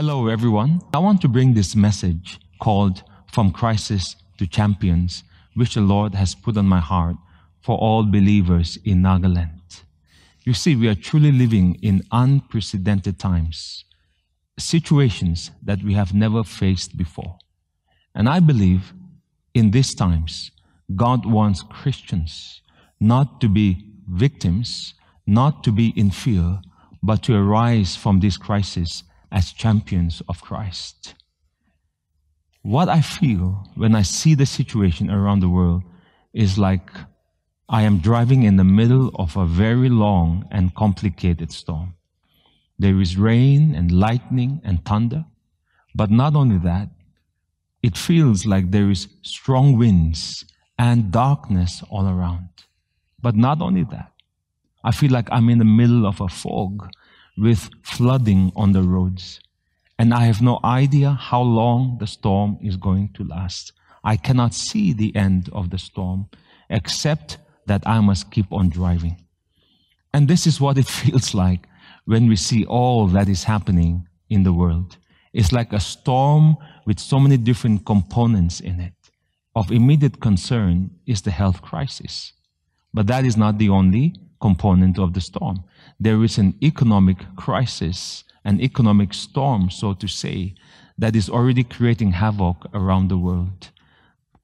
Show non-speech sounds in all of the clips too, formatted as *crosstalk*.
Hello, everyone. I want to bring this message called From Crisis to Champions, which the Lord has put on my heart for all believers in Nagaland. You see, we are truly living in unprecedented times, situations that we have never faced before. And I believe in these times, God wants Christians not to be victims, not to be in fear, but to arise from this crisis as champions of Christ. What I feel when I see the situation around the world is like I am driving in the middle of a very long and complicated storm. There is rain and lightning and thunder, but not only that, it feels like there is strong winds and darkness all around. But not only that, I feel like I'm in the middle of a fog with flooding on the roads. And I have no idea how long the storm is going to last. I cannot see the end of the storm, except that I must keep on driving. And this is what it *laughs* feels like when we see all that is happening in the world. It's like a storm with so many different components in it. Of immediate concern is the health crisis. But that is not the only component of the storm. There is an economic crisis, an economic storm, so to say, that is already creating havoc around the world.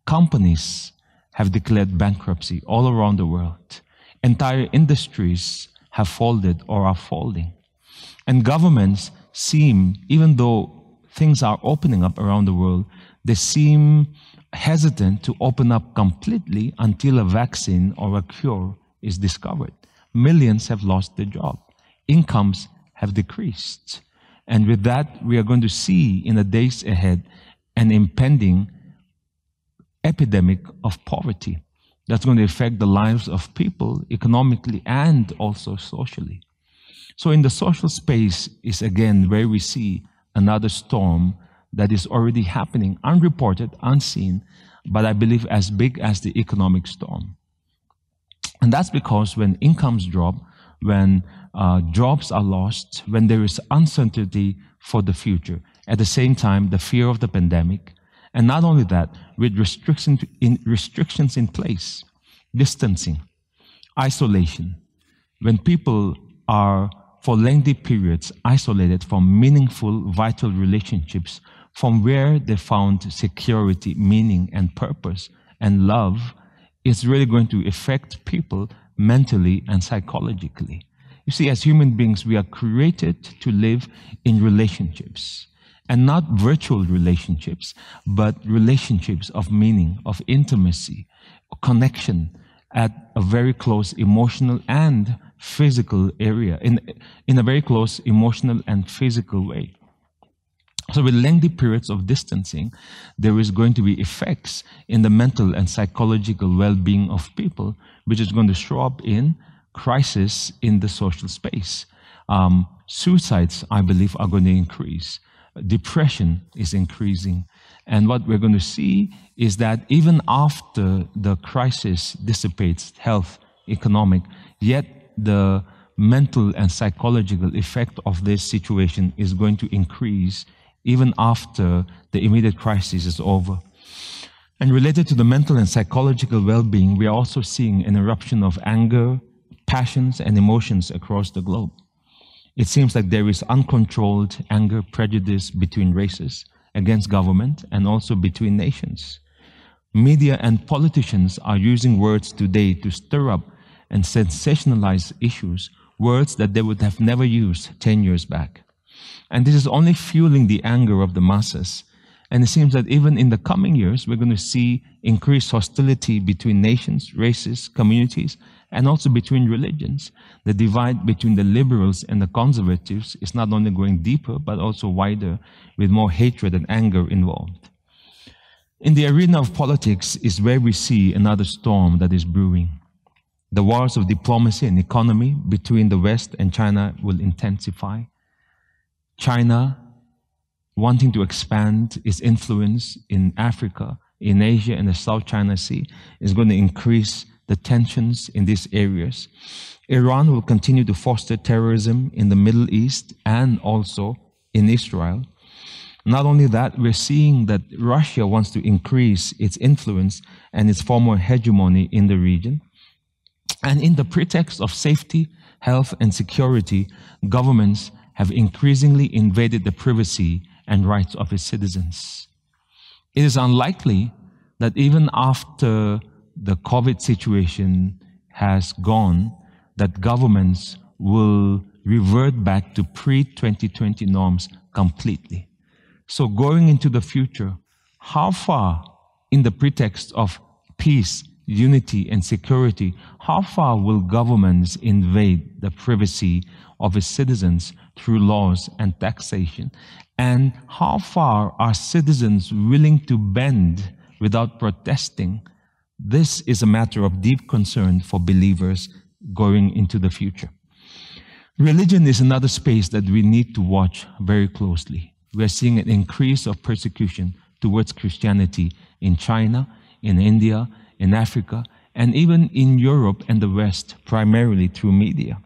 Companies have declared bankruptcy all around the world. Entire industries have folded or are folding. And governments seem, even though things are opening up around the world, they seem hesitant to open up completely until a vaccine or a cure is discovered millions have lost their job. Incomes have decreased. And with that, we are going to see in the days ahead an impending epidemic of poverty that's going to affect the lives of people economically and also socially. So, in the social space, is again where we see another storm that is already happening, unreported, unseen, but I believe as big as the economic storm. And that's because when incomes drop, when uh, jobs are lost, when there is uncertainty for the future, at the same time, the fear of the pandemic, and not only that, with in, restrictions in place, distancing, isolation, when people are for lengthy periods isolated from meaningful, vital relationships from where they found security, meaning, and purpose and love is really going to affect people mentally and psychologically. You see, as human beings, we are created to live in relationships and not virtual relationships, but relationships of meaning, of intimacy, connection at a very close emotional and physical area, in, in a very close emotional and physical way. So, with lengthy periods of distancing, there is going to be effects in the mental and psychological well being of people, which is going to show up in crisis in the social space. Um, suicides, I believe, are going to increase. Depression is increasing. And what we're going to see is that even after the crisis dissipates, health, economic, yet the mental and psychological effect of this situation is going to increase even after the immediate crisis is over. And related to the mental and psychological well being, we are also seeing an eruption of anger, passions, and emotions across the globe. It seems like there is uncontrolled anger, prejudice between races, against government, and also between nations. Media and politicians are using words today to stir up and sensationalize issues, words that they would have never used 10 years back. And this is only fueling the anger of the masses. And it seems that even in the coming years, we're going to see increased hostility between nations, races, communities, and also between religions. The divide between the liberals and the conservatives is not only going deeper, but also wider, with more hatred and anger involved. In the arena of politics is where we see another storm that is brewing. The wars of diplomacy and economy between the West and China will intensify. China wanting to expand its influence in Africa, in Asia, and the South China Sea is going to increase the tensions in these areas. Iran will continue to foster terrorism in the Middle East and also in Israel. Not only that, we're seeing that Russia wants to increase its influence and its former hegemony in the region. And in the pretext of safety, health, and security, governments have increasingly invaded the privacy and rights of its citizens. It is unlikely that even after the COVID situation has gone, that governments will revert back to pre 2020 norms completely. So, going into the future, how far, in the pretext of peace, unity, and security, how far will governments invade the privacy of its citizens through laws and taxation? And how far are citizens willing to bend without protesting? This is a matter of deep concern for believers going into the future. Religion is another space that we need to watch very closely. We are seeing an increase of persecution towards Christianity in China, in India, in Africa, and even in Europe and the West, primarily through media.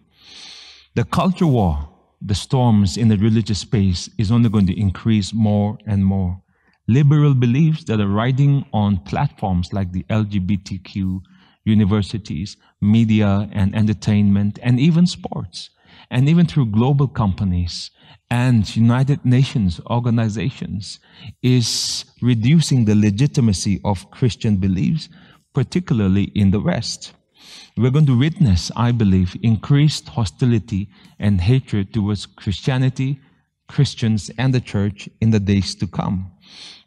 The culture war, the storms in the religious space, is only going to increase more and more. Liberal beliefs that are riding on platforms like the LGBTQ, universities, media and entertainment, and even sports, and even through global companies and United Nations organizations, is reducing the legitimacy of Christian beliefs particularly in the West. We're going to witness, I believe, increased hostility and hatred towards Christianity, Christians, and the church in the days to come.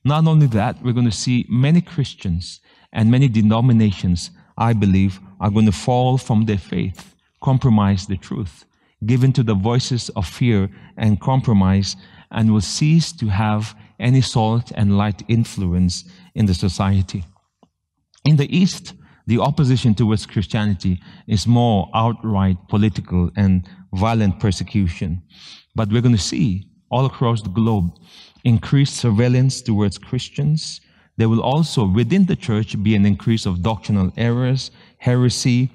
Not only that, we're going to see many Christians and many denominations, I believe, are going to fall from their faith, compromise the truth, given to the voices of fear and compromise, and will cease to have any salt and light influence in the society. In the East, the opposition towards Christianity is more outright political and violent persecution. But we're going to see all across the globe increased surveillance towards Christians. There will also, within the church, be an increase of doctrinal errors, heresy.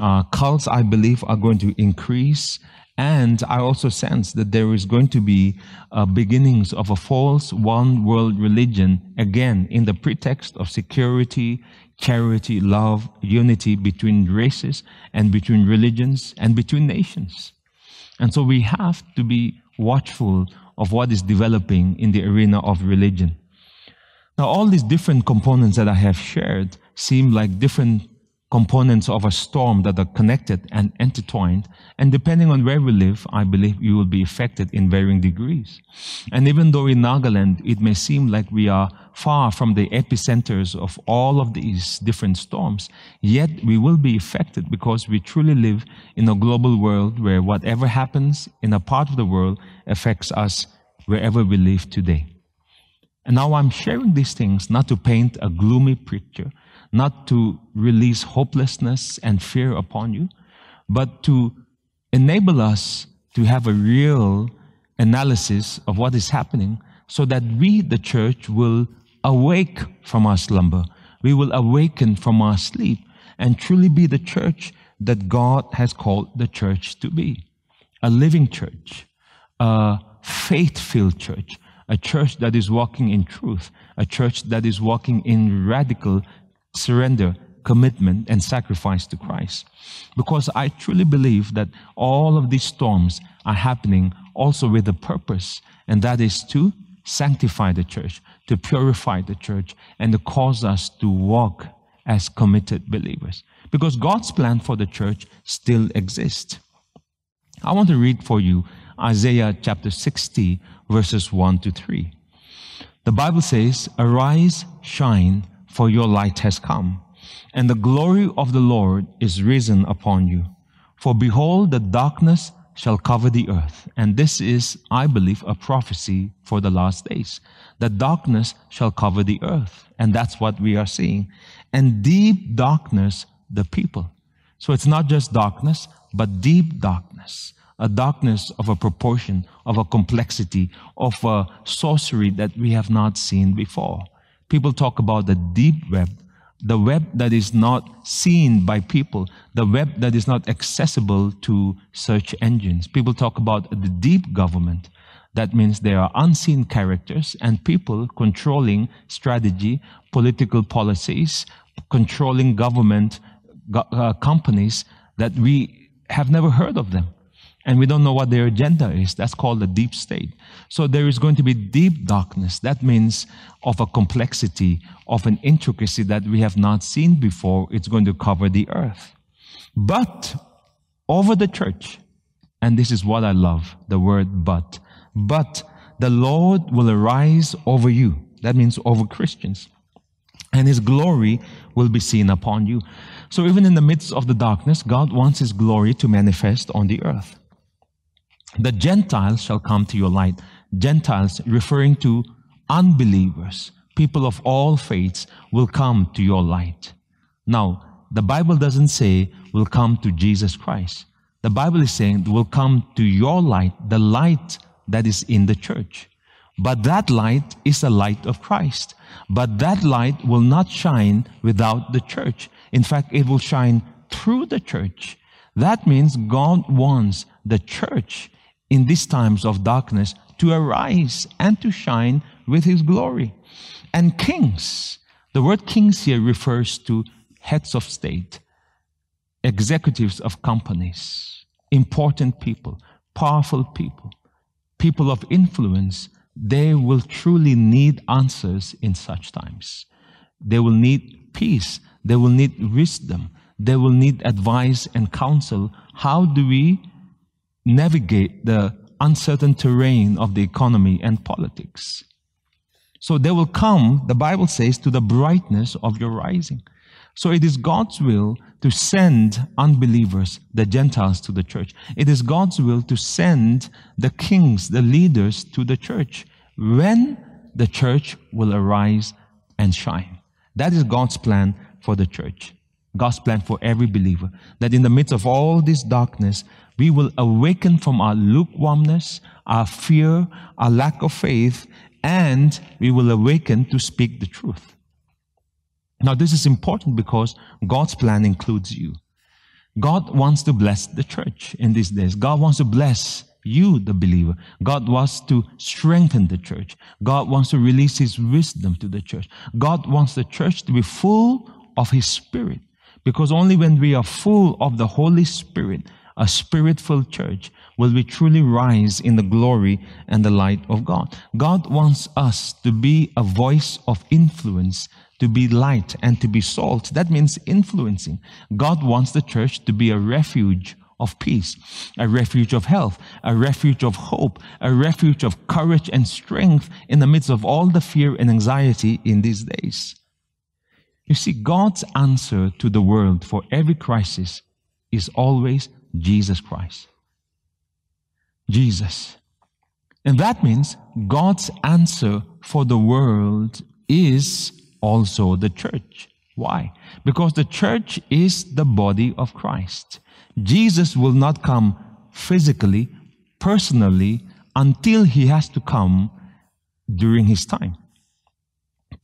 Uh, cults, I believe, are going to increase. And I also sense that there is going to be uh, beginnings of a false one world religion, again, in the pretext of security, charity, love, unity between races and between religions and between nations. And so we have to be watchful of what is developing in the arena of religion. Now, all these different components that I have shared seem like different components of a storm that are connected and intertwined. And depending on where we live, I believe you will be affected in varying degrees. And even though in Nagaland, it may seem like we are far from the epicenters of all of these different storms, yet we will be affected because we truly live in a global world where whatever happens in a part of the world affects us wherever we live today. And now I'm sharing these things not to paint a gloomy picture, not to release hopelessness and fear upon you, but to enable us to have a real analysis of what is happening so that we, the church, will awake from our slumber. We will awaken from our sleep and truly be the church that God has called the church to be. A living church, a faith filled church, a church that is walking in truth, a church that is walking in radical surrender, commitment, and sacrifice to Christ. Because I truly believe that all of these storms are happening also with a purpose, and that is to sanctify the church, to purify the church, and to cause us to walk as committed believers. Because God's plan for the church still exists. I want to read for you Isaiah chapter 60, verses 1 to 3. The Bible says, Arise, shine, for your light has come, and the glory of the Lord is risen upon you. For behold, the darkness shall cover the earth. And this is, I believe, a prophecy for the last days. The darkness shall cover the earth. And that's what we are seeing. And deep darkness, the people. So it's not just darkness, but deep darkness. A darkness of a proportion, of a complexity, of a sorcery that we have not seen before. People talk about the deep web, the web that is not seen by people, the web that is not accessible to search engines. People talk about the deep government, That means there are unseen characters and people controlling strategy, political policies, controlling government uh, companies that we have never heard of them. And we don't know what their agenda is. That's called the deep state. So there is going to be deep darkness. That means of a complexity, of an intricacy that we have not seen before. It's going to cover the earth. But over the church, and this is what I love, the word but, but the Lord will arise over you. That means over Christians. And his glory will be seen upon you. So even in the midst of the darkness, God wants his glory to manifest on the earth. The Gentiles shall come to your light. Gentiles referring to unbelievers, people of all faiths will come to your light. Now, the Bible doesn't say will come to Jesus Christ. The Bible is saying will come to your light, the light that is in the church. But that light is the light of Christ. But that light will not shine without the church. In fact, it will shine through the church. That means God wants the church in these times of darkness to arise and to shine with his glory. And kings, the word kings here refers to heads of state, executives of companies, important people, powerful people people of influence, they will truly need answers in such times. They will need peace. They will need wisdom. They will need advice and counsel. How do we navigate the uncertain terrain of the economy and politics? So they will come, the Bible says, to the brightness of your rising. So it is God's will to send unbelievers, the Gentiles, to the church. It is God's will to send the kings, the leaders, to the church when the church will arise and shine. That is God's plan for the church. God's plan for every believer. That in the midst of all this darkness, we will awaken from our lukewarmness, our fear, our lack of faith, and we will awaken to speak the truth. Now, this is important because God's plan includes you. God wants to bless the church in these days. God wants to bless you, the believer. God wants to strengthen the church. God wants to release His wisdom to the church. God wants the church to be full of His Spirit. Because only when we are full of the Holy Spirit, a spirit-filled church, will we truly rise in the glory and the light of God. God wants us to be a voice of influence to be light and to be salt. That means influencing. God wants the church to be a refuge of peace, a refuge of health, a refuge of hope, a refuge of courage and strength in the midst of all the fear and anxiety in these days. You see, God's answer to the world for every crisis is always Jesus Christ. Jesus. And that means God's answer for the world is also the church. Why? Because the church is the body of Christ. Jesus will not come physically, personally, until he has to come during his time.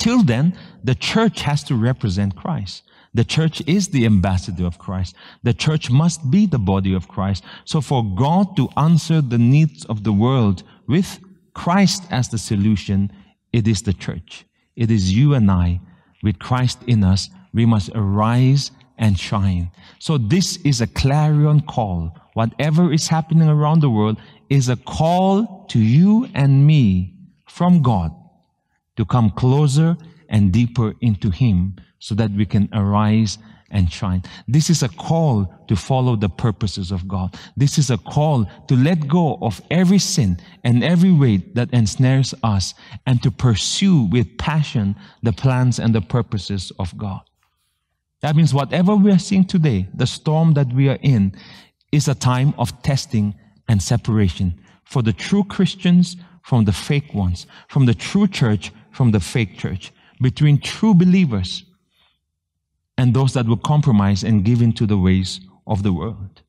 Till then, the church has to represent Christ. The church is the ambassador of Christ. The church must be the body of Christ. So for God to answer the needs of the world with Christ as the solution, it is the church. It is you and I, with Christ in us, we must arise and shine. So this is a clarion call. Whatever is happening around the world is a call to you and me from God to come closer and deeper into Him so that we can arise and shine. This is a call to follow the purposes of God. This is a call to let go of every sin and every weight that ensnares us and to pursue with passion the plans and the purposes of God. That means whatever we are seeing today, the storm that we are in, is a time of testing and separation for the true Christians from the fake ones, from the true church from the fake church, between true believers and those that will compromise and give in to the ways of the world.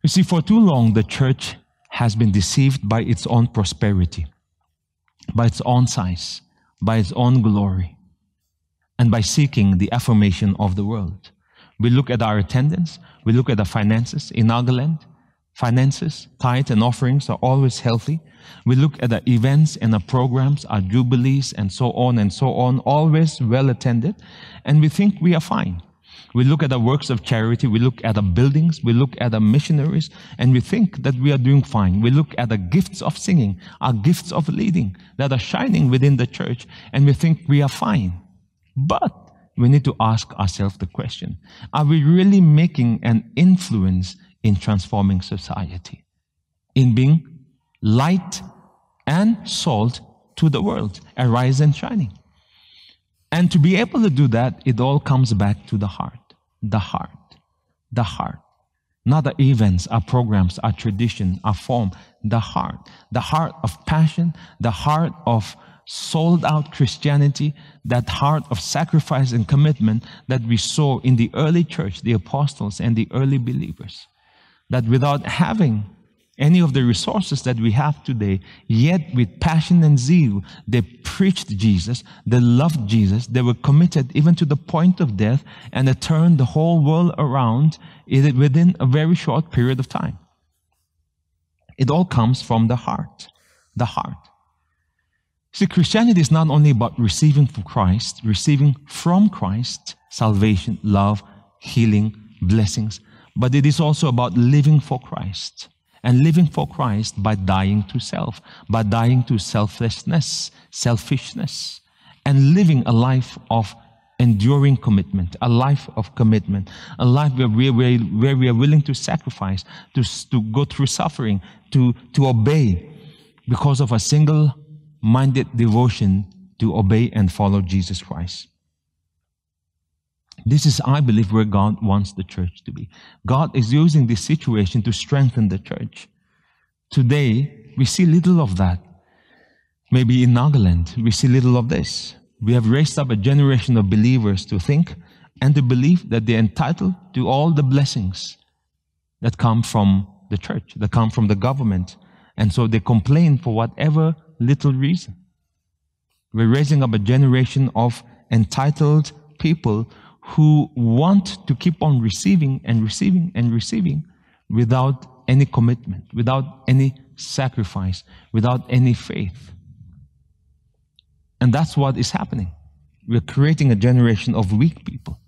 You see, for too long, the church has been deceived by its own prosperity, by its own size, by its own glory, and by seeking the affirmation of the world. We look at our attendance, we look at the finances in Nagaland. Finances, tithe and offerings are always healthy. We look at the events and the programs, our jubilees and so on and so on, always well attended, and we think we are fine. We look at the works of charity, we look at the buildings, we look at the missionaries, and we think that we are doing fine. We look at the gifts of singing, our gifts of leading that are shining within the church, and we think we are fine. But we need to ask ourselves the question Are we really making an influence in transforming society? In being light and salt to the world, arise and shining. And to be able to do that, it all comes back to the heart the heart. The heart. Not the events, our programs, our tradition, our form. The heart. The heart of passion, the heart of sold out Christianity, that heart of sacrifice and commitment that we saw in the early church, the apostles and the early believers. That without having any of the resources that we have today, yet with passion and zeal, they preached Jesus, they loved Jesus, they were committed even to the point of death, and they turned the whole world around within a very short period of time. It all comes from the heart. The heart. See, Christianity is not only about receiving from Christ, receiving from Christ salvation, love, healing, blessings, but it is also about living for Christ and living for Christ by dying to self, by dying to selflessness, selfishness, and living a life of enduring commitment, a life of commitment, a life where we, where, where we are willing to sacrifice, to, to go through suffering, to, to obey because of a single minded devotion to obey and follow Jesus Christ. This is, I believe, where God wants the church to be. God is using this situation to strengthen the church. Today, we see little of that. Maybe in Nagaland, we see little of this. We have raised up a generation of believers to think and to believe that they're entitled to all the blessings that come from the church, that come from the government. And so they complain for whatever little reason. We're raising up a generation of entitled people who want to keep on receiving and receiving and receiving without any commitment, without any sacrifice, without any faith. And that's what is happening. We're creating a generation of weak people,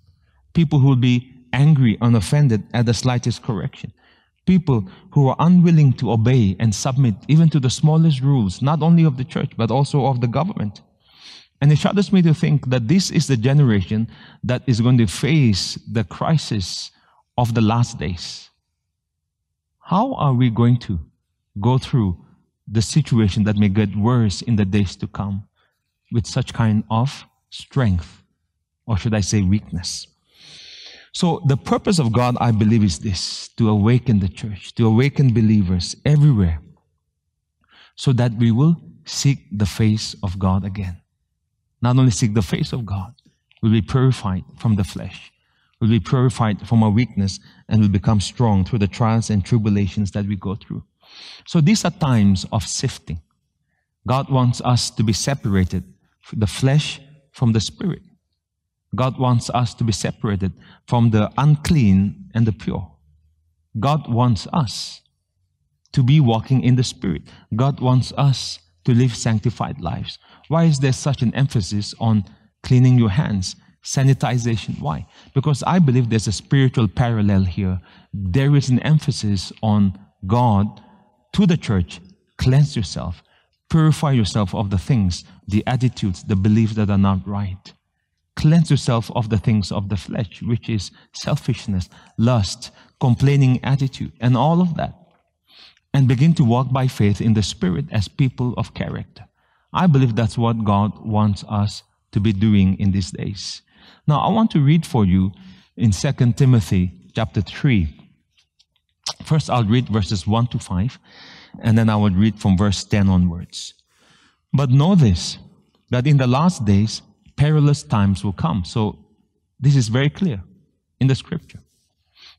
people who will be angry and offended at the slightest correction, people who are unwilling to obey and submit even to the smallest rules, not only of the church, but also of the government. And it shudders me to think that this is the generation that is going to face the crisis of the last days. How are we going to go through the situation that may get worse in the days to come with such kind of strength, or should I say weakness? So, the purpose of God, I believe, is this to awaken the church, to awaken believers everywhere, so that we will seek the face of God again not only seek the face of God, we'll be purified from the flesh, We'll be purified from our weakness, and we'll become strong through the trials and tribulations that we go through. So these are times of sifting. God wants us to be separated, the flesh from the spirit. God wants us to be separated from the unclean and the pure. God wants us to be walking in the spirit. God wants us to live sanctified lives. Why is there such an emphasis on cleaning your hands? Sanitization. Why? Because I believe there's a spiritual parallel here. There is an emphasis on God to the church cleanse yourself, purify yourself of the things, the attitudes, the beliefs that are not right. Cleanse yourself of the things of the flesh, which is selfishness, lust, complaining attitude, and all of that and begin to walk by faith in the Spirit as people of character. I believe that's what God wants us to be doing in these days. Now, I want to read for you in 2 Timothy chapter 3. First, I'll read verses 1 to 5, and then I will read from verse 10 onwards. But know this, that in the last days, perilous times will come. So, this is very clear in the scripture.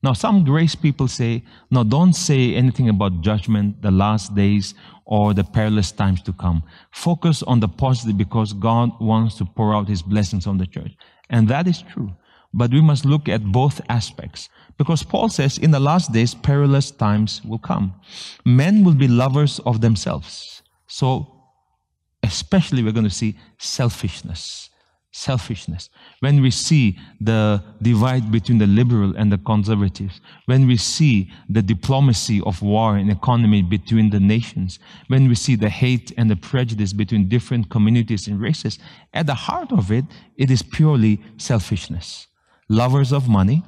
Now, some grace people say, no, don't say anything about judgment, the last days, or the perilous times to come. Focus on the positive because God wants to pour out his blessings on the church. And that is true. but we must look at both aspects. Because Paul says, in the last days, perilous times will come. Men will be lovers of themselves. So, especially, we're going to see selfishness selfishness, when we see the divide between the liberal and the conservatives, when we see the diplomacy of war and economy between the nations, when we see the hate and the prejudice between different communities and races, at the heart of it, it is purely selfishness. Lovers of money,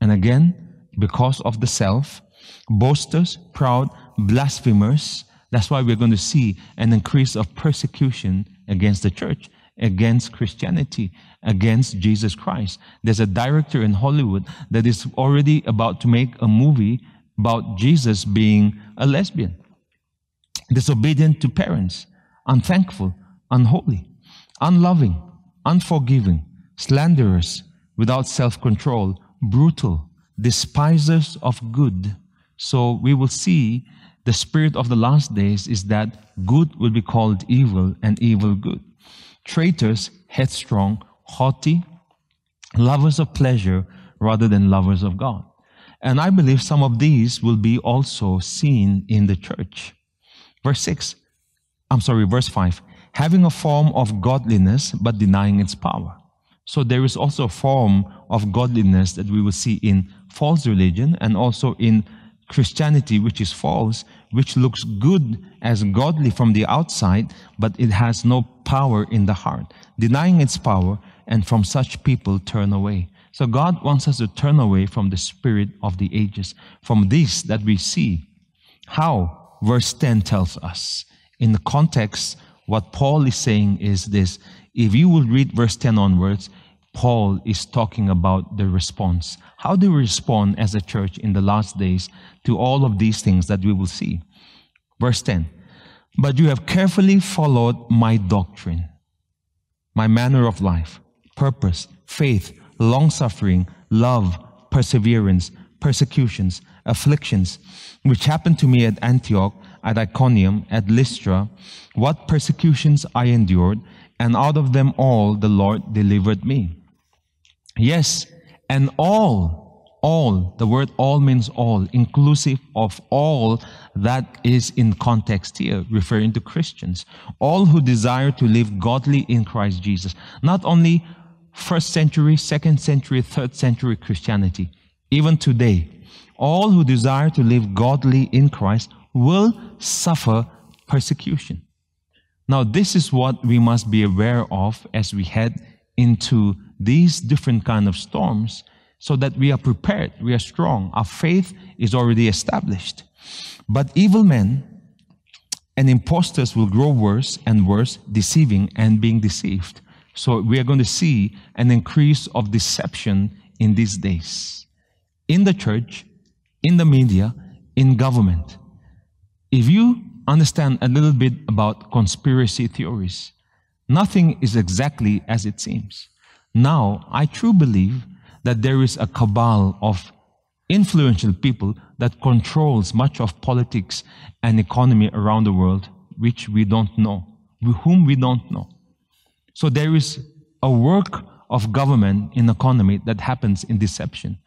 and again, because of the self, boasters, proud, blasphemers. That's why we're going to see an increase of persecution against the church against Christianity, against Jesus Christ. There's a director in Hollywood that is already about to make a movie about Jesus being a lesbian, disobedient to parents, unthankful, unholy, unloving, unforgiving, slanderous, without self control, brutal, despisers of good. So we will see the spirit of the last days is that good will be called evil and evil good traitors, headstrong, haughty, lovers of pleasure rather than lovers of God. And I believe some of these will be also seen in the church. Verse 6, I'm sorry, verse 5, having a form of godliness but denying its power. So there is also a form of godliness that we will see in false religion and also in Christianity, which is false, which looks good as godly from the outside, but it has no power in the heart, denying its power, and from such people turn away. So God wants us to turn away from the spirit of the ages, from this that we see. How? Verse 10 tells us. In the context, what Paul is saying is this. If you will read verse 10 onwards, Paul is talking about the response. How do we respond as a church in the last days to all of these things that we will see? Verse 10 But you have carefully followed my doctrine, my manner of life, purpose, faith, long suffering, love, perseverance, persecutions, afflictions, which happened to me at Antioch, at Iconium, at Lystra, what persecutions I endured, and out of them all the Lord delivered me. Yes, and all, all, the word all means all, inclusive of all that is in context here, referring to Christians. All who desire to live godly in Christ Jesus. Not only first century, second century, third century Christianity, even today, all who desire to live godly in Christ will suffer persecution. Now, this is what we must be aware of as we head into these different kind of storms so that we are prepared, we are strong, our faith is already established. But evil men and impostors will grow worse and worse, deceiving and being deceived. So we are going to see an increase of deception in these days. In the church, in the media, in government. If you understand a little bit about conspiracy theories, nothing is exactly as it seems. Now, I truly believe that there is a cabal of influential people that controls much of politics and economy around the world, which we don't know, whom we don't know. So there is a work of government in economy that happens in deception.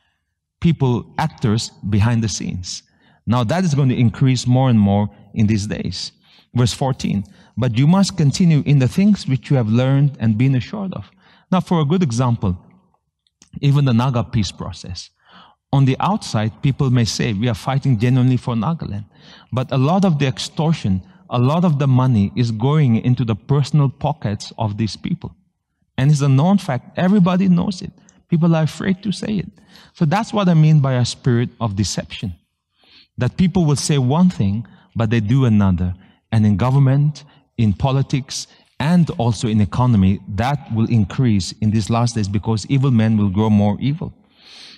People, actors behind the scenes. Now that is going to increase more and more in these days. Verse 14. But you must continue in the things which you have learned and been assured of. Now, for a good example, even the Naga peace process. On the outside, people may say we are fighting genuinely for Nagaland, but a lot of the extortion, a lot of the money is going into the personal pockets of these people. And it's a known fact. Everybody knows it. People are afraid to say it. So that's what I mean by a spirit of deception. That people will say one thing, but they do another. And in government, in politics, and also in economy, that will increase in these last days because evil men will grow more evil.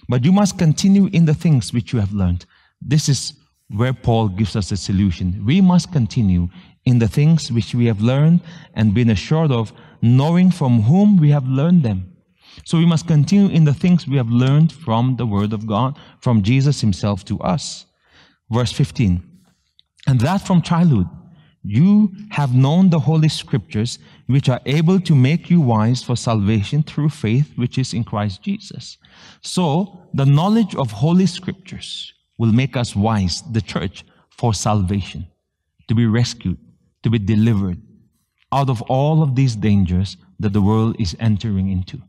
But you must continue in the things which you have learned. This is where Paul gives us a solution. We must continue in the things which we have learned and been assured of, knowing from whom we have learned them. So we must continue in the things we have learned from the Word of God, from Jesus Himself to us. Verse 15. And that from childhood You have known the Holy Scriptures, which are able to make you wise for salvation through faith, which is in Christ Jesus. So, the knowledge of Holy Scriptures will make us wise, the church, for salvation, to be rescued, to be delivered out of all of these dangers that the world is entering into.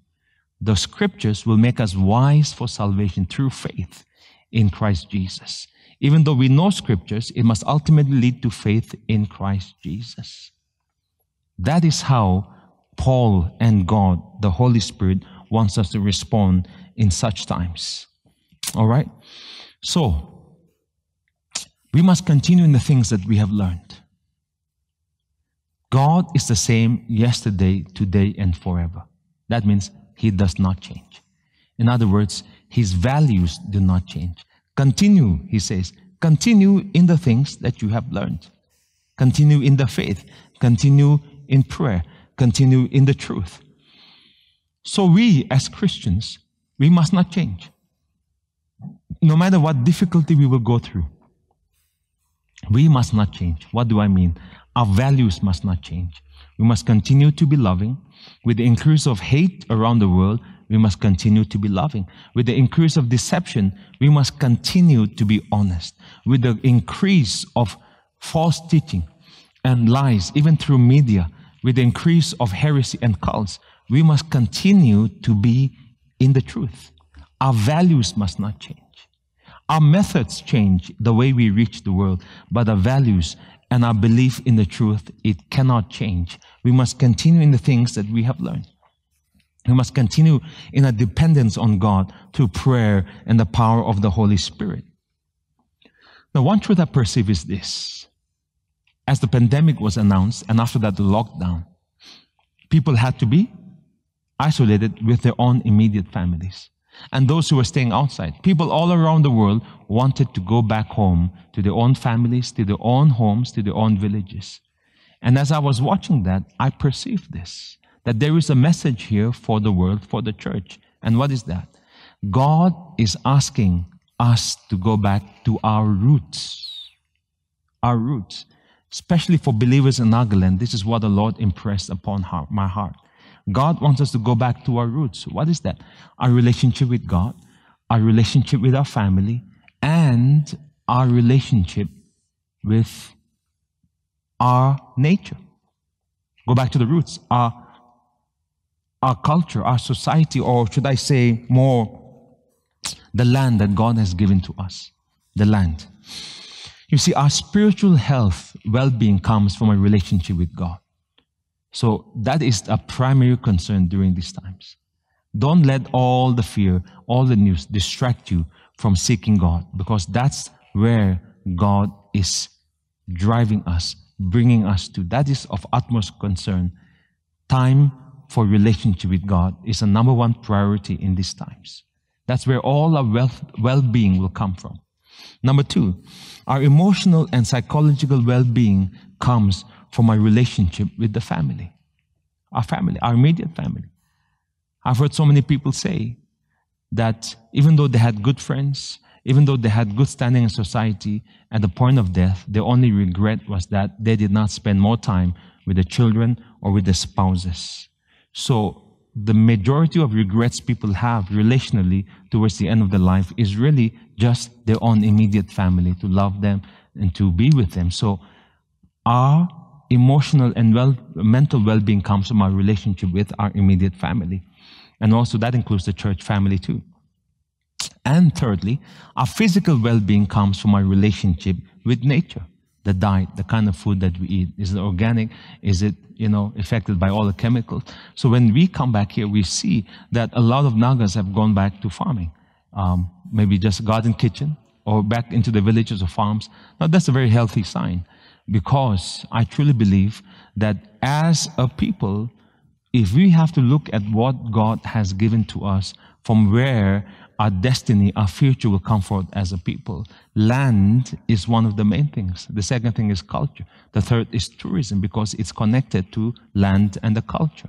The Scriptures will make us wise for salvation through faith in Christ Jesus. Even though we know scriptures, it must ultimately lead to faith in Christ Jesus. That is how Paul and God, the Holy Spirit, wants us to respond in such times. All right? So, we must continue in the things that we have learned. God is the same yesterday, today, and forever. That means He does not change. In other words, His values do not change. Continue, he says. Continue in the things that you have learned. Continue in the faith. Continue in prayer. Continue in the truth. So we, as Christians, we must not change. No matter what difficulty we will go through, we must not change. What do I mean? Our values must not change. We must continue to be loving. With the increase of hate around the world, we must continue to be loving. With the increase of deception, we must continue to be honest. With the increase of false teaching and lies, even through media, with the increase of heresy and cults, we must continue to be in the truth. Our values must not change. Our methods change the way we reach the world, but our values and our belief in the truth, it cannot change. We must continue in the things that we have learned. We must continue in a dependence on God through prayer and the power of the Holy Spirit. Now, one truth I perceive is this. As the pandemic was announced, and after that, the lockdown, people had to be isolated with their own immediate families. And those who were staying outside, people all around the world wanted to go back home to their own families, to their own homes, to their own villages. And as I was watching that, I perceived this that there is a message here for the world, for the church. And what is that? God is asking us to go back to our roots. Our roots. Especially for believers in Nagaland, this is what the Lord impressed upon my heart. God wants us to go back to our roots. What is that? Our relationship with God, our relationship with our family, and our relationship with our nature. Go back to the roots. Our our culture, our society, or should I say more, the land that God has given to us. The land. You see, our spiritual health, well being comes from a relationship with God. So that is a primary concern during these times. Don't let all the fear, all the news distract you from seeking God because that's where God is driving us, bringing us to. That is of utmost concern. Time for relationship with God is a number one priority in these times. That's where all our wealth, well-being will come from. Number two, our emotional and psychological well-being comes from our relationship with the family, our family, our immediate family. I've heard so many people say that even though they had good friends, even though they had good standing in society, at the point of death, their only regret was that they did not spend more time with the children or with the spouses. So the majority of regrets people have relationally towards the end of their life is really just their own immediate family, to love them and to be with them. So our emotional and well, mental well-being comes from our relationship with our immediate family. And also that includes the church family too. And thirdly, our physical well-being comes from our relationship with nature the diet, the kind of food that we eat. Is it organic? Is it, you know, affected by all the chemicals? So when we come back here, we see that a lot of Nagas have gone back to farming. Um, maybe just garden kitchen or back into the villages or farms. Now that's a very healthy sign because I truly believe that as a people, if we have to look at what God has given to us from where our destiny, our future will come forth as a people. Land is one of the main things. The second thing is culture. The third is tourism because it's connected to land and the culture.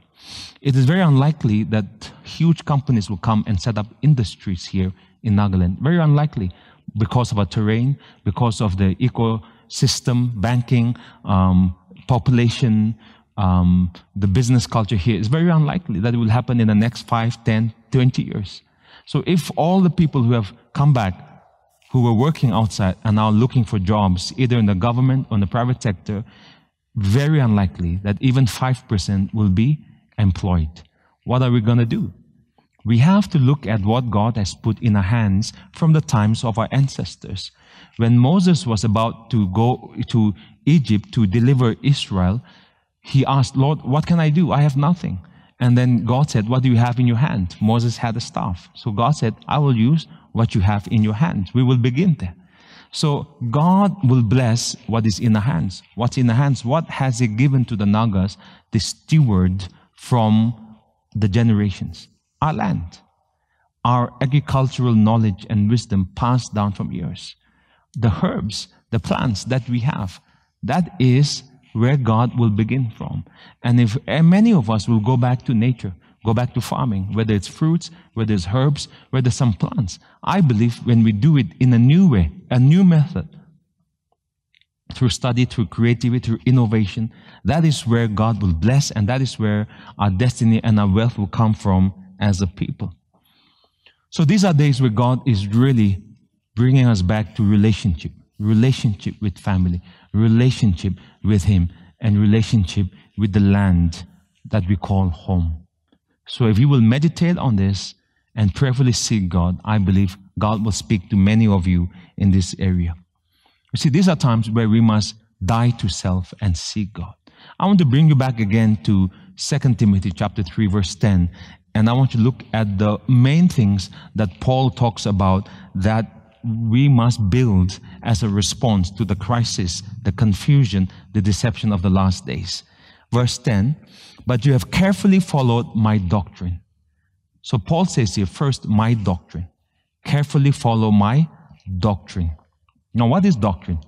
It is very unlikely that huge companies will come and set up industries here in Nagaland. Very unlikely because of our terrain, because of the eco system, banking, um, population, um, the business culture here, it's very unlikely that it will happen in the next 5, 10, 20 years. So if all the people who have come back, who were working outside, are now looking for jobs, either in the government or in the private sector, very unlikely that even 5% will be employed. What are we going to do? We have to look at what God has put in our hands from the times of our ancestors. When Moses was about to go to Egypt to deliver Israel, he asked, Lord, what can I do? I have nothing. And then God said, What do you have in your hand? Moses had a staff. So God said, I will use what you have in your hand. We will begin there. So God will bless what is in the hands. What's in the hands? What has He given to the Nagas, the steward from the generations? our land, our agricultural knowledge and wisdom passed down from years. The herbs, the plants that we have, that is where God will begin from. And if many of us will go back to nature, go back to farming, whether it's fruits, whether it's herbs, whether some plants, I believe when we do it in a new way, a new method, through study, through creativity, through innovation, that is where God will bless, and that is where our destiny and our wealth will come from as a people. So these are days where God is really bringing us back to relationship, relationship with family, relationship with Him, and relationship with the land that we call home. So if you will meditate on this and prayerfully seek God, I believe God will speak to many of you in this area. You see, these are times where we must die to self and seek God. I want to bring you back again to 2 Timothy chapter 3 verse 10 and I want to look at the main things that Paul talks about that we must build as a response to the crisis, the confusion, the deception of the last days. Verse 10, but you have carefully followed my doctrine. So Paul says here, first, my doctrine. Carefully follow my doctrine. Now, what is doctrine?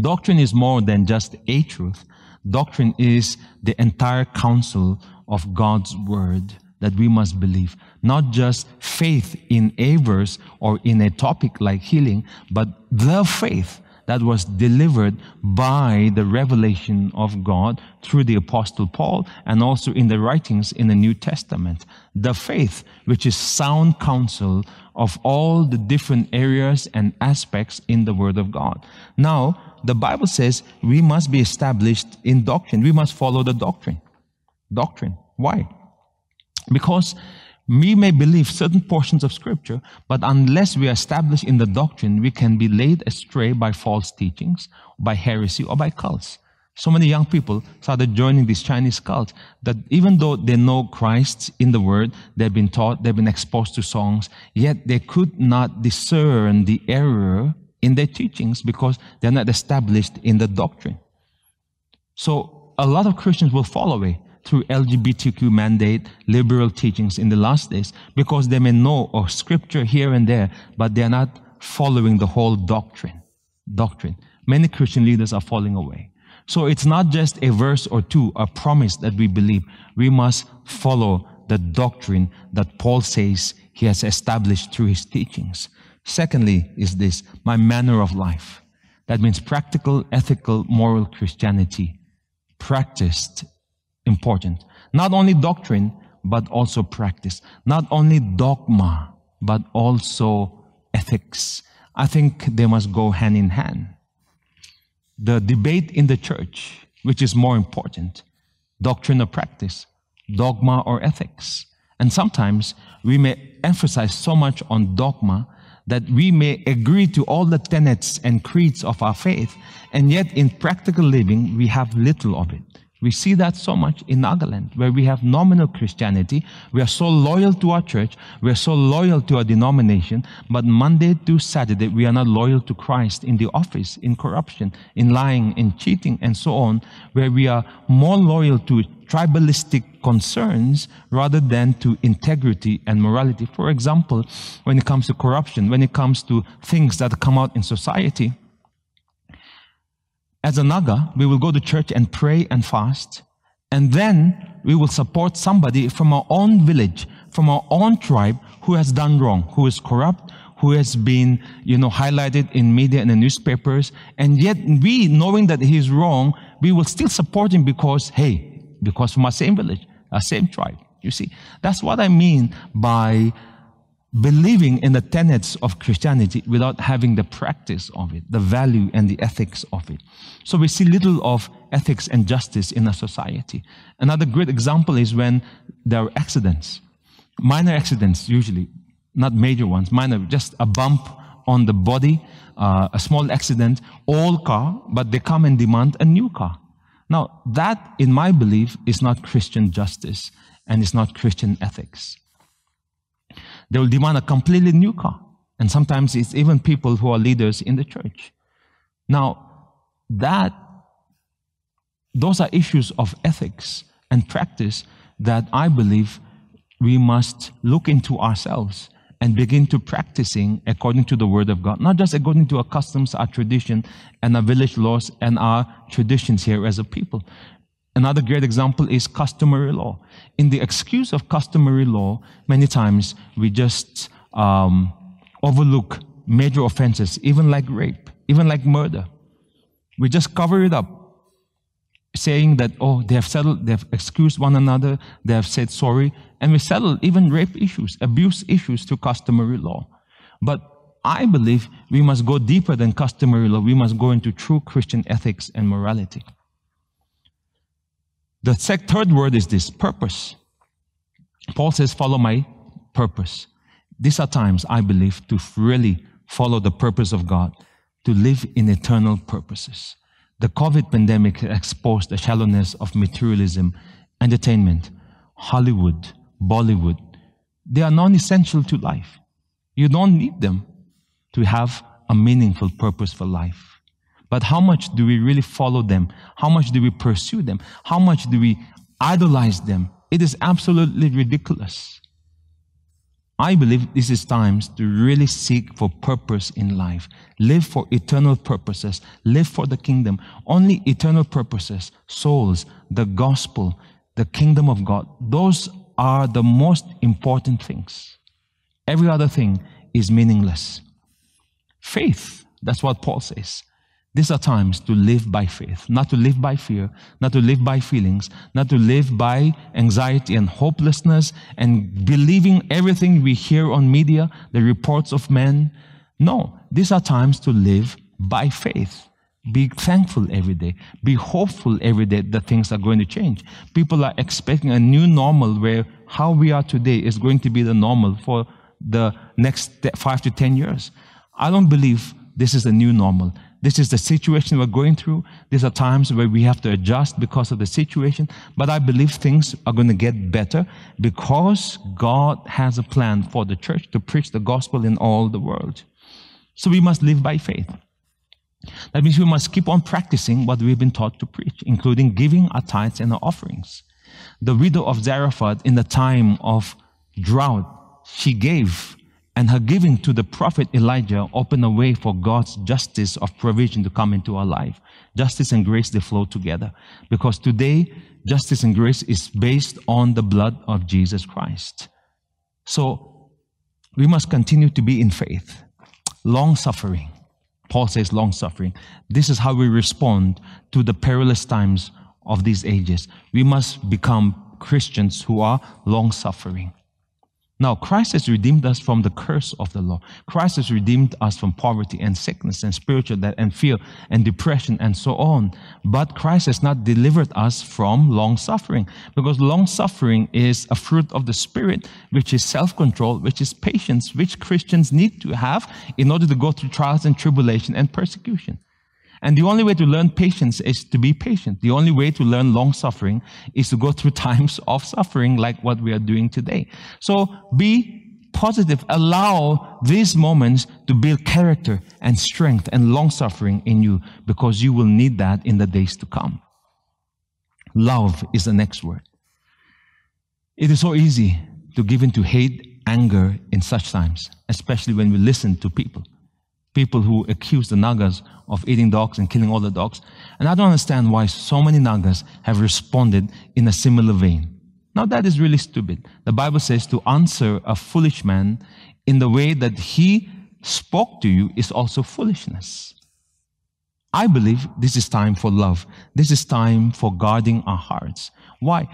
Doctrine is more than just a truth. Doctrine is the entire counsel of God's word that we must believe. Not just faith in a verse or in a topic like healing, but the faith that was delivered by the revelation of God through the apostle Paul and also in the writings in the New Testament. The faith, which is sound counsel of all the different areas and aspects in the Word of God. Now, the Bible says we must be established in doctrine. We must follow the doctrine. Doctrine. Why? Because we may believe certain portions of scripture, but unless we are established in the doctrine, we can be led astray by false teachings, by heresy, or by cults. So many young people started joining these Chinese cults that even though they know Christ in the Word, they've been taught, they've been exposed to songs, yet they could not discern the error in their teachings because they're not established in the doctrine. So a lot of Christians will fall away through LGBTQ mandate, liberal teachings in the last days, because they may know of scripture here and there, but they're not following the whole doctrine. Doctrine. Many Christian leaders are falling away. So it's not just a verse or two, a promise that we believe. We must follow the doctrine that Paul says he has established through his teachings. Secondly, is this my manner of life. That means practical, ethical, moral Christianity practiced important. Not only doctrine, but also practice. Not only dogma, but also ethics. I think they must go hand in hand. The debate in the church, which is more important, doctrine or practice, dogma or ethics. And sometimes we may emphasize so much on dogma that we may agree to all the tenets and creeds of our faith, and yet in practical living we have little of it. We see that so much in Nagaland, where we have nominal Christianity. We are so loyal to our church. We are so loyal to our denomination. But Monday to Saturday, we are not loyal to Christ in the office, in corruption, in lying, in cheating, and so on, where we are more loyal to tribalistic concerns rather than to integrity and morality. For example, when it comes to corruption, when it comes to things that come out in society, as a Naga, we will go to church and pray and fast, and then we will support somebody from our own village, from our own tribe who has done wrong, who is corrupt, who has been, you know, highlighted in media and the newspapers. And yet we, knowing that he's wrong, we will still support him because, hey, because from our same village, our same tribe. You see, that's what I mean by believing in the tenets of Christianity without having the practice of it, the value and the ethics of it. So we see little of ethics and justice in a society. Another great example is when there are accidents, minor accidents usually, not major ones, minor, just a bump on the body, uh, a small accident, old car, but they come and demand a new car. Now, that, in my belief, is not Christian justice and it's not Christian ethics. They will demand a completely new car. And sometimes it's even people who are leaders in the church. Now, that, those are issues of ethics and practice that I believe we must look into ourselves and begin to practicing according to the word of God, not just according to our customs, our tradition, and our village laws and our traditions here as a people. Another great example is customary law. In the excuse of customary law, many times we just um, overlook major offenses, even like rape, even like murder. We just cover it up, saying that, oh, they have settled, they have excused one another, they have said sorry, and we settle even rape issues, abuse issues through customary law. But I believe we must go deeper than customary law. We must go into true Christian ethics and morality. The third word is this purpose. Paul says, Follow my purpose. These are times, I believe, to really follow the purpose of God, to live in eternal purposes. The COVID pandemic exposed the shallowness of materialism, entertainment, Hollywood, Bollywood. They are non essential to life. You don't need them to have a meaningful purpose for life. But how much do we really follow them? How much do we pursue them? How much do we idolize them? It is absolutely ridiculous. I believe this is times to really seek for purpose in life. Live for eternal purposes. Live for the kingdom. Only eternal purposes, souls, the gospel, the kingdom of God. Those are the most important things. Every other thing is meaningless. Faith, that's what Paul says. These are times to live by faith, not to live by fear, not to live by feelings, not to live by anxiety and hopelessness and believing everything we hear on media, the reports of men. No, these are times to live by faith. Be thankful every day. Be hopeful every day that things are going to change. People are expecting a new normal where how we are today is going to be the normal for the next five to ten years. I don't believe this is the new normal. This is the situation we're going through. These are times where we have to adjust because of the situation. But I believe things are going to get better because God has a plan for the church to preach the gospel in all the world. So we must live by faith. That means we must keep on practicing what we've been taught to preach, including giving our tithes and our offerings. The widow of Zarephath in the time of drought, she gave and her giving to the prophet Elijah opened a way for God's justice of provision to come into our life. Justice and grace, they flow together. Because today, justice and grace is based on the blood of Jesus Christ. So, we must continue to be in faith. Long suffering. Paul says long suffering. This is how we respond to the perilous times of these ages. We must become Christians who are long suffering. Now, Christ has redeemed us from the curse of the law. Christ has redeemed us from poverty and sickness and spiritual death and fear and depression and so on. But Christ has not delivered us from long suffering because long suffering is a fruit of the Spirit, which is self control, which is patience, which Christians need to have in order to go through trials and tribulation and persecution. And the only way to learn patience is to be patient. The only way to learn long suffering is to go through *laughs* times of suffering like what we are doing today. So be positive. Allow these moments to build character and strength and long suffering in you because you will need that in the days to come. Love is the next word. It is so easy to give in to hate, anger in such times, especially when we listen to people people who accuse the Nagas of eating dogs and killing all the dogs. And I don't understand why so many Nagas have responded in a similar vein. Now that is really stupid. The Bible says to answer a foolish man in the way that he spoke to you is also foolishness. I believe this is time for love. This is time for guarding our hearts. Why?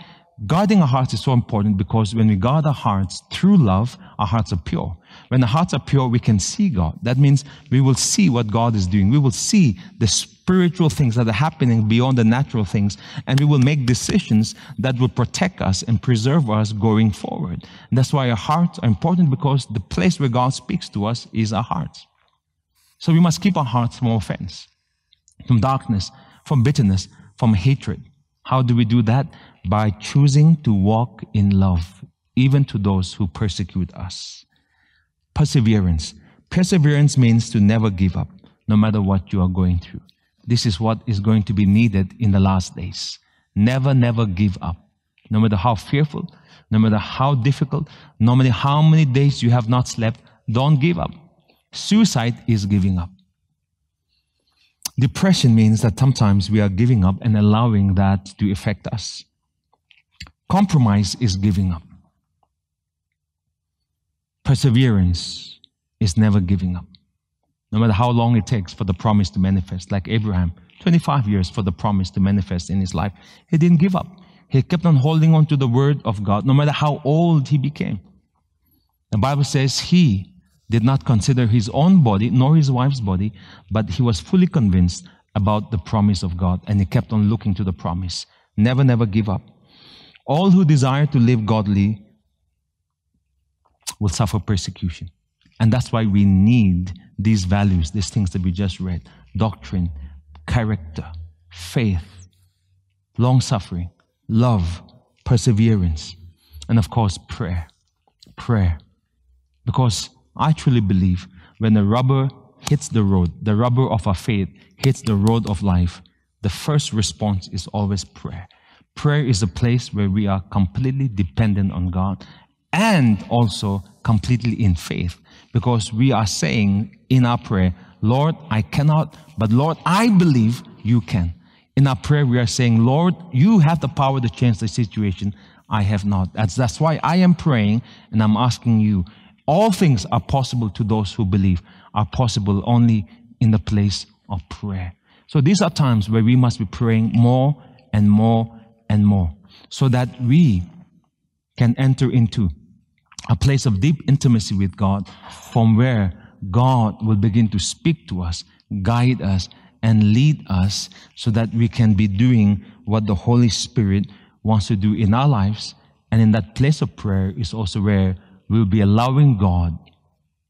Guarding our hearts is so important because when we guard our hearts through love, our hearts are pure. When the hearts are pure, we can see God. That means we will see what God is doing. We will see the spiritual things that are happening beyond the natural things, and we will make decisions that will protect us and preserve us going forward. And that's why our hearts are important because the place where God speaks to us is our hearts. So we must keep our hearts from offense, from darkness, from bitterness, from hatred. How do we do that? By choosing to walk in love, even to those who persecute us. Perseverance. Perseverance means to never give up, no matter what you are going through. This is what is going to be needed in the last days. Never, never give up. No matter how fearful, no matter how difficult, no matter how many days you have not slept, don't give up. Suicide is giving up. Depression means that sometimes we are giving up and allowing that to affect us. Compromise is giving up. Perseverance is never giving up. No matter how long it takes for the promise to manifest, like Abraham, 25 years for the promise to manifest in his life, he didn't give up. He kept on holding on to the word of God, no matter how old he became. The Bible says he did not consider his own body nor his wife's body, but he was fully convinced about the promise of God and he kept on looking to the promise. Never, never give up. All who desire to live godly will suffer persecution. And that's why we need these values, these things that we just read doctrine, character, faith, long suffering, love, perseverance, and of course, prayer. Prayer. Because I truly believe when the rubber hits the road, the rubber of our faith hits the road of life, the first response is always prayer. Prayer is a place where we are completely dependent on God and also completely in faith because we are saying in our prayer, Lord, I cannot, but Lord, I believe you can. In our prayer, we are saying, Lord, you have the power to change the situation. I have not. That's, that's why I am praying and I'm asking you. All things are possible to those who believe, are possible only in the place of prayer. So these are times where we must be praying more and more and more so that we can enter into a place of deep intimacy with God from where God will begin to speak to us, guide us, and lead us so that we can be doing what the Holy Spirit wants to do in our lives. And in that place of prayer is also where we'll be allowing God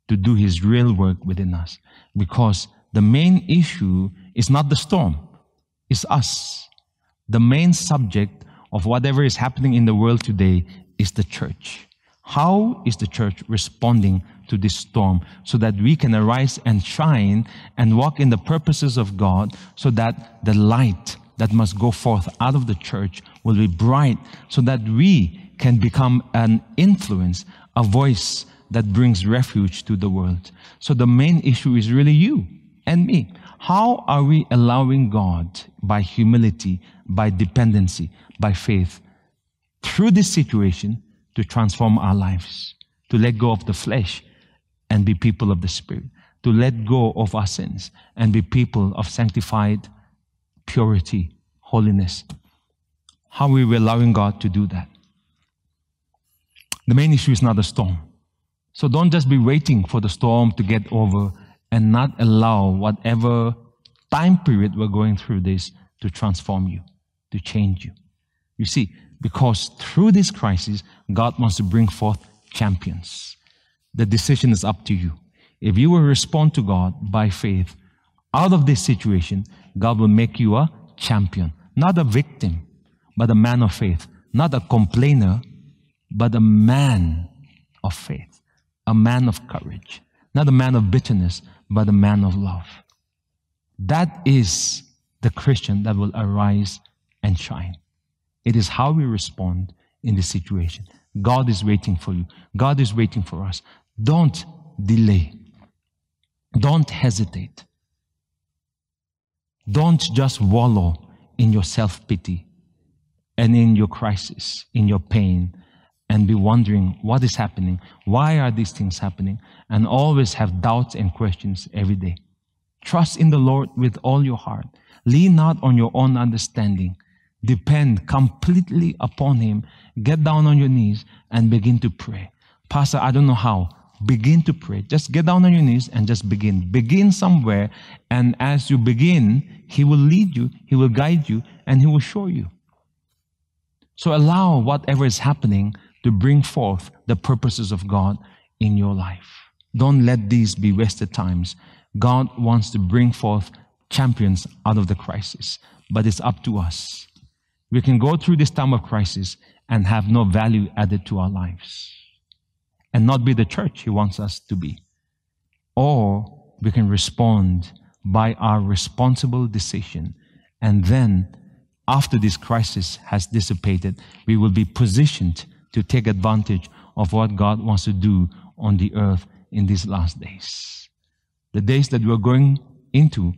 to do His real work within us. Because the main issue is not the storm, it's us the main subject of whatever is happening in the world today is the church. How is the church responding to this storm so that we can arise and shine and walk in the purposes of God so that the light that must go forth out of the church will be bright so that we can become an influence, a voice that brings refuge to the world. So the main issue is really you and me. How are we allowing God by humility, by dependency, by faith, through this situation to transform our lives, to let go of the flesh and be people of the Spirit, to let go of our sins and be people of sanctified purity, holiness? How are we allowing God to do that? The main issue is not the storm. So don't just be waiting for the storm to get over and not allow whatever time period we're going through this to transform you, to change you. You see, because through this crisis, God wants to bring forth champions. The decision is up to you. If you will respond to God by faith, out of this situation, God will make you a champion, not a victim, but a man of faith, not a complainer, but a man of faith, a man of courage, not a man of bitterness, but a man of love. That is the Christian that will arise and shine. It is how we respond in this situation. God is waiting for you. God is waiting for us. Don't delay. Don't hesitate. Don't just wallow in your self pity and in your crisis, in your pain, and be wondering what is happening, why are these things happening, and always have doubts and questions every day. Trust in the Lord with all your heart. Lean not on your own understanding. Depend completely upon Him. Get down on your knees and begin to pray. Pastor, I don't know how. Begin to pray. Just get down on your knees and just begin. Begin somewhere, and as you begin, He will lead you, He will guide you, and He will show you. So allow whatever is happening to bring forth the purposes of God in your life. Don't let these be wasted times. God wants to bring forth champions out of the crisis, but it's up to us. We can go through this time of crisis and have no value added to our lives and not be the church He wants us to be. Or we can respond by our responsible decision and then after this crisis has dissipated, we will be positioned to take advantage of what God wants to do on the earth in these last days. The days that we're going into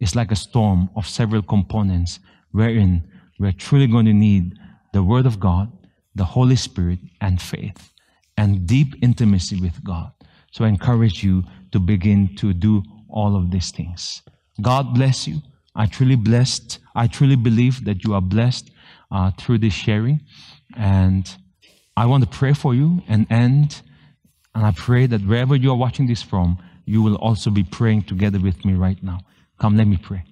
is like a storm of several components wherein we're truly going to need the Word of God, the Holy Spirit, and faith, and deep intimacy with God. So I encourage you to begin to do all of these things. God bless you. I truly blessed. I truly believe that you are blessed uh, through this sharing. And I want to pray for you and end. And I pray that wherever you are watching this from, you will also be praying together with me right now. Come, let me pray.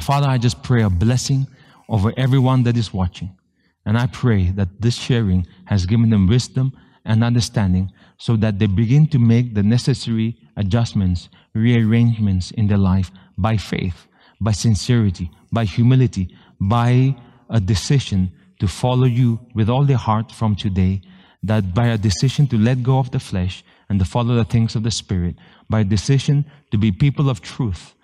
Father, I just pray a blessing over everyone that is watching. And I pray that this sharing has given them wisdom and understanding so that they begin to make the necessary adjustments, rearrangements in their life by faith by sincerity, by humility, by a decision to follow you with all their heart from today, that by a decision to let go of the flesh and to follow the things of the Spirit, by a decision to be people of truth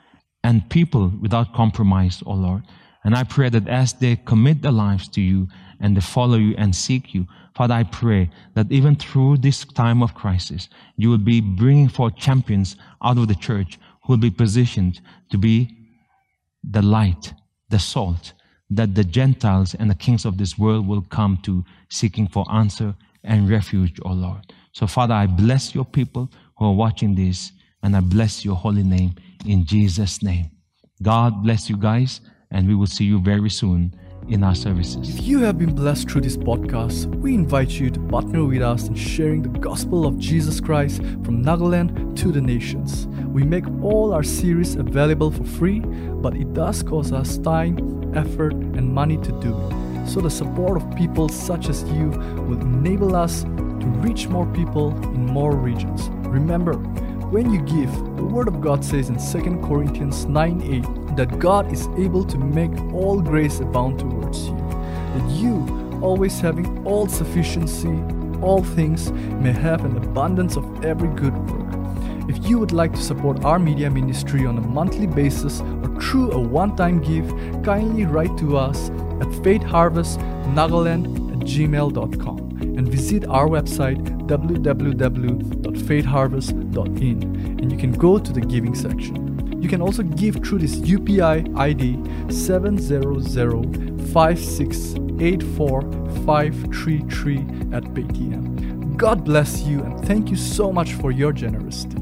and people without compromise, O oh Lord. And I pray that as they commit their lives to you and they follow you and seek you, Father, I pray that even through this time of crisis, you will be bringing forth champions out of the church who will be positioned to be the light, the salt that the Gentiles and the kings of this world will come to seeking for answer and refuge, O oh Lord. So, Father, I bless your people who are watching this, and I bless your holy name in Jesus' name. God bless you guys, and we will see you very soon in our services. If you have been blessed through this podcast, we invite you to partner with us in sharing the gospel of Jesus Christ from Nagaland to the nations. We make all our series available for free, but it does cost us time, effort, and money to do it. So the support of people such as you will enable us to reach more people in more regions. Remember, when you give, the Word of God says in 2 Corinthians 9 8 that God is able to make all grace abound towards you, that you, always having all sufficiency, all things, may have an abundance of every good work. If you would like to support our media ministry on a monthly basis or through a one time gift, kindly write to us at faithharvestnagaland at gmail.com and visit our website www.faithharvest.in and you can go to the giving section. You can also give through this UPI ID 70056845533 at Paytm. God bless you and thank you so much for your generosity.